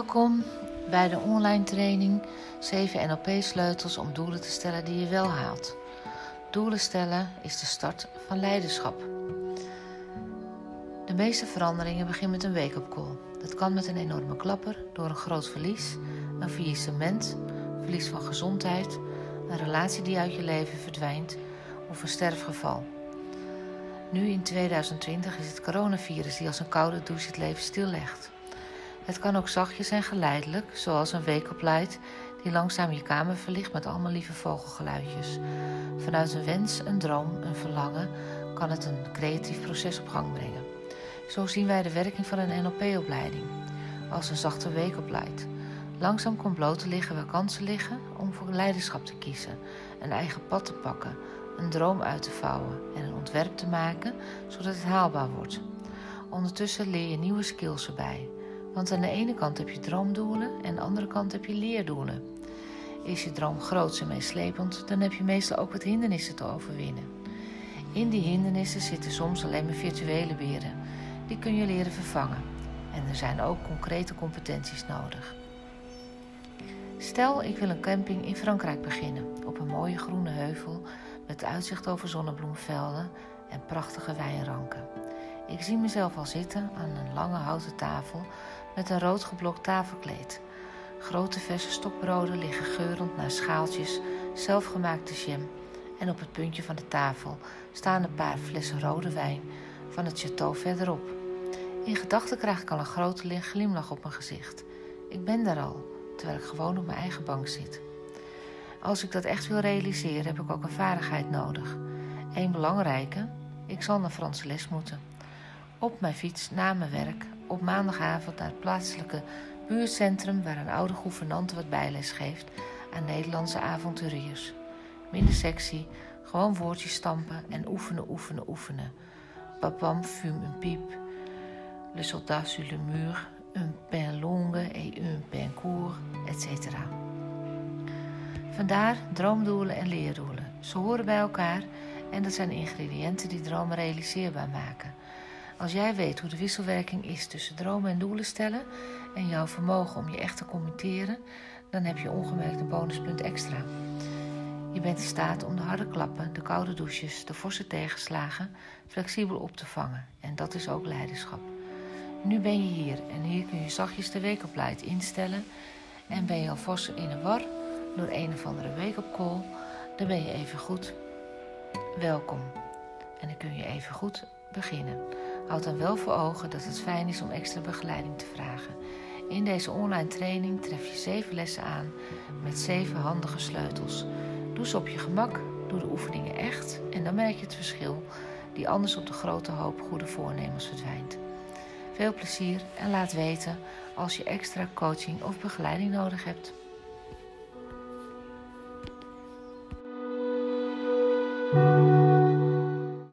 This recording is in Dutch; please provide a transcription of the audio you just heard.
Welkom bij de online training 7 NLP-sleutels om doelen te stellen die je wel haalt. Doelen stellen is de start van leiderschap. De meeste veranderingen beginnen met een wake-up call. Dat kan met een enorme klapper, door een groot verlies, een faillissement, verlies van gezondheid, een relatie die uit je leven verdwijnt of een sterfgeval. Nu in 2020 is het coronavirus die als een koude douche het leven stillegt. Het kan ook zachtjes en geleidelijk, zoals een weekopleid die langzaam je kamer verlicht met allemaal lieve vogelgeluidjes. Vanuit een wens, een droom, een verlangen kan het een creatief proces op gang brengen. Zo zien wij de werking van een NLP-opleiding als een zachte weekopleid. Langzaam komt bloot te liggen waar kansen liggen om voor leiderschap te kiezen, een eigen pad te pakken, een droom uit te vouwen en een ontwerp te maken zodat het haalbaar wordt. Ondertussen leer je nieuwe skills erbij. Want aan de ene kant heb je droomdoelen en aan de andere kant heb je leerdoelen. Is je droom groot en meeslepend, dan heb je meestal ook wat hindernissen te overwinnen. In die hindernissen zitten soms alleen maar virtuele beren. Die kun je leren vervangen. En er zijn ook concrete competenties nodig. Stel, ik wil een camping in Frankrijk beginnen, op een mooie groene heuvel met uitzicht over zonnebloemvelden en prachtige wijnranken. Ik zie mezelf al zitten aan een lange houten tafel met een rood geblokt tafelkleed. Grote verse stokbroden liggen geurend naar schaaltjes zelfgemaakte jam en op het puntje van de tafel staan een paar flessen rode wijn van het château verderop. In gedachten krijg ik al een grote glimlach op mijn gezicht. Ik ben daar al, terwijl ik gewoon op mijn eigen bank zit. Als ik dat echt wil realiseren, heb ik ook een vaardigheid nodig. Eén belangrijke, ik zal naar Franse les moeten. Op mijn fiets na mijn werk op maandagavond naar het plaatselijke buurtcentrum waar een oude gouvernante wat bijles geeft aan Nederlandse avonturiers. Minder sexy, gewoon woordjes stampen en oefenen, oefenen, oefenen. Papam fume een piep. Le soldat sur le mur, un pain longue et un pain court, etc. Vandaar droomdoelen en leerdoelen. Ze horen bij elkaar en dat zijn ingrediënten die dromen realiseerbaar maken. Als jij weet hoe de wisselwerking is tussen dromen en doelen stellen en jouw vermogen om je echt te commenteren, dan heb je ongemerkt een bonuspunt extra. Je bent in staat om de harde klappen, de koude douches, de forse tegenslagen flexibel op te vangen. En dat is ook leiderschap. Nu ben je hier en hier kun je zachtjes de weekopleid instellen. En ben je alvast in een war door een of andere wake-up call, dan ben je even goed. Welkom. En dan kun je even goed beginnen. Houd dan wel voor ogen dat het fijn is om extra begeleiding te vragen. In deze online training tref je zeven lessen aan met zeven handige sleutels. Doe ze op je gemak, doe de oefeningen echt en dan merk je het verschil die anders op de grote hoop goede voornemens verdwijnt. Veel plezier en laat weten als je extra coaching of begeleiding nodig hebt.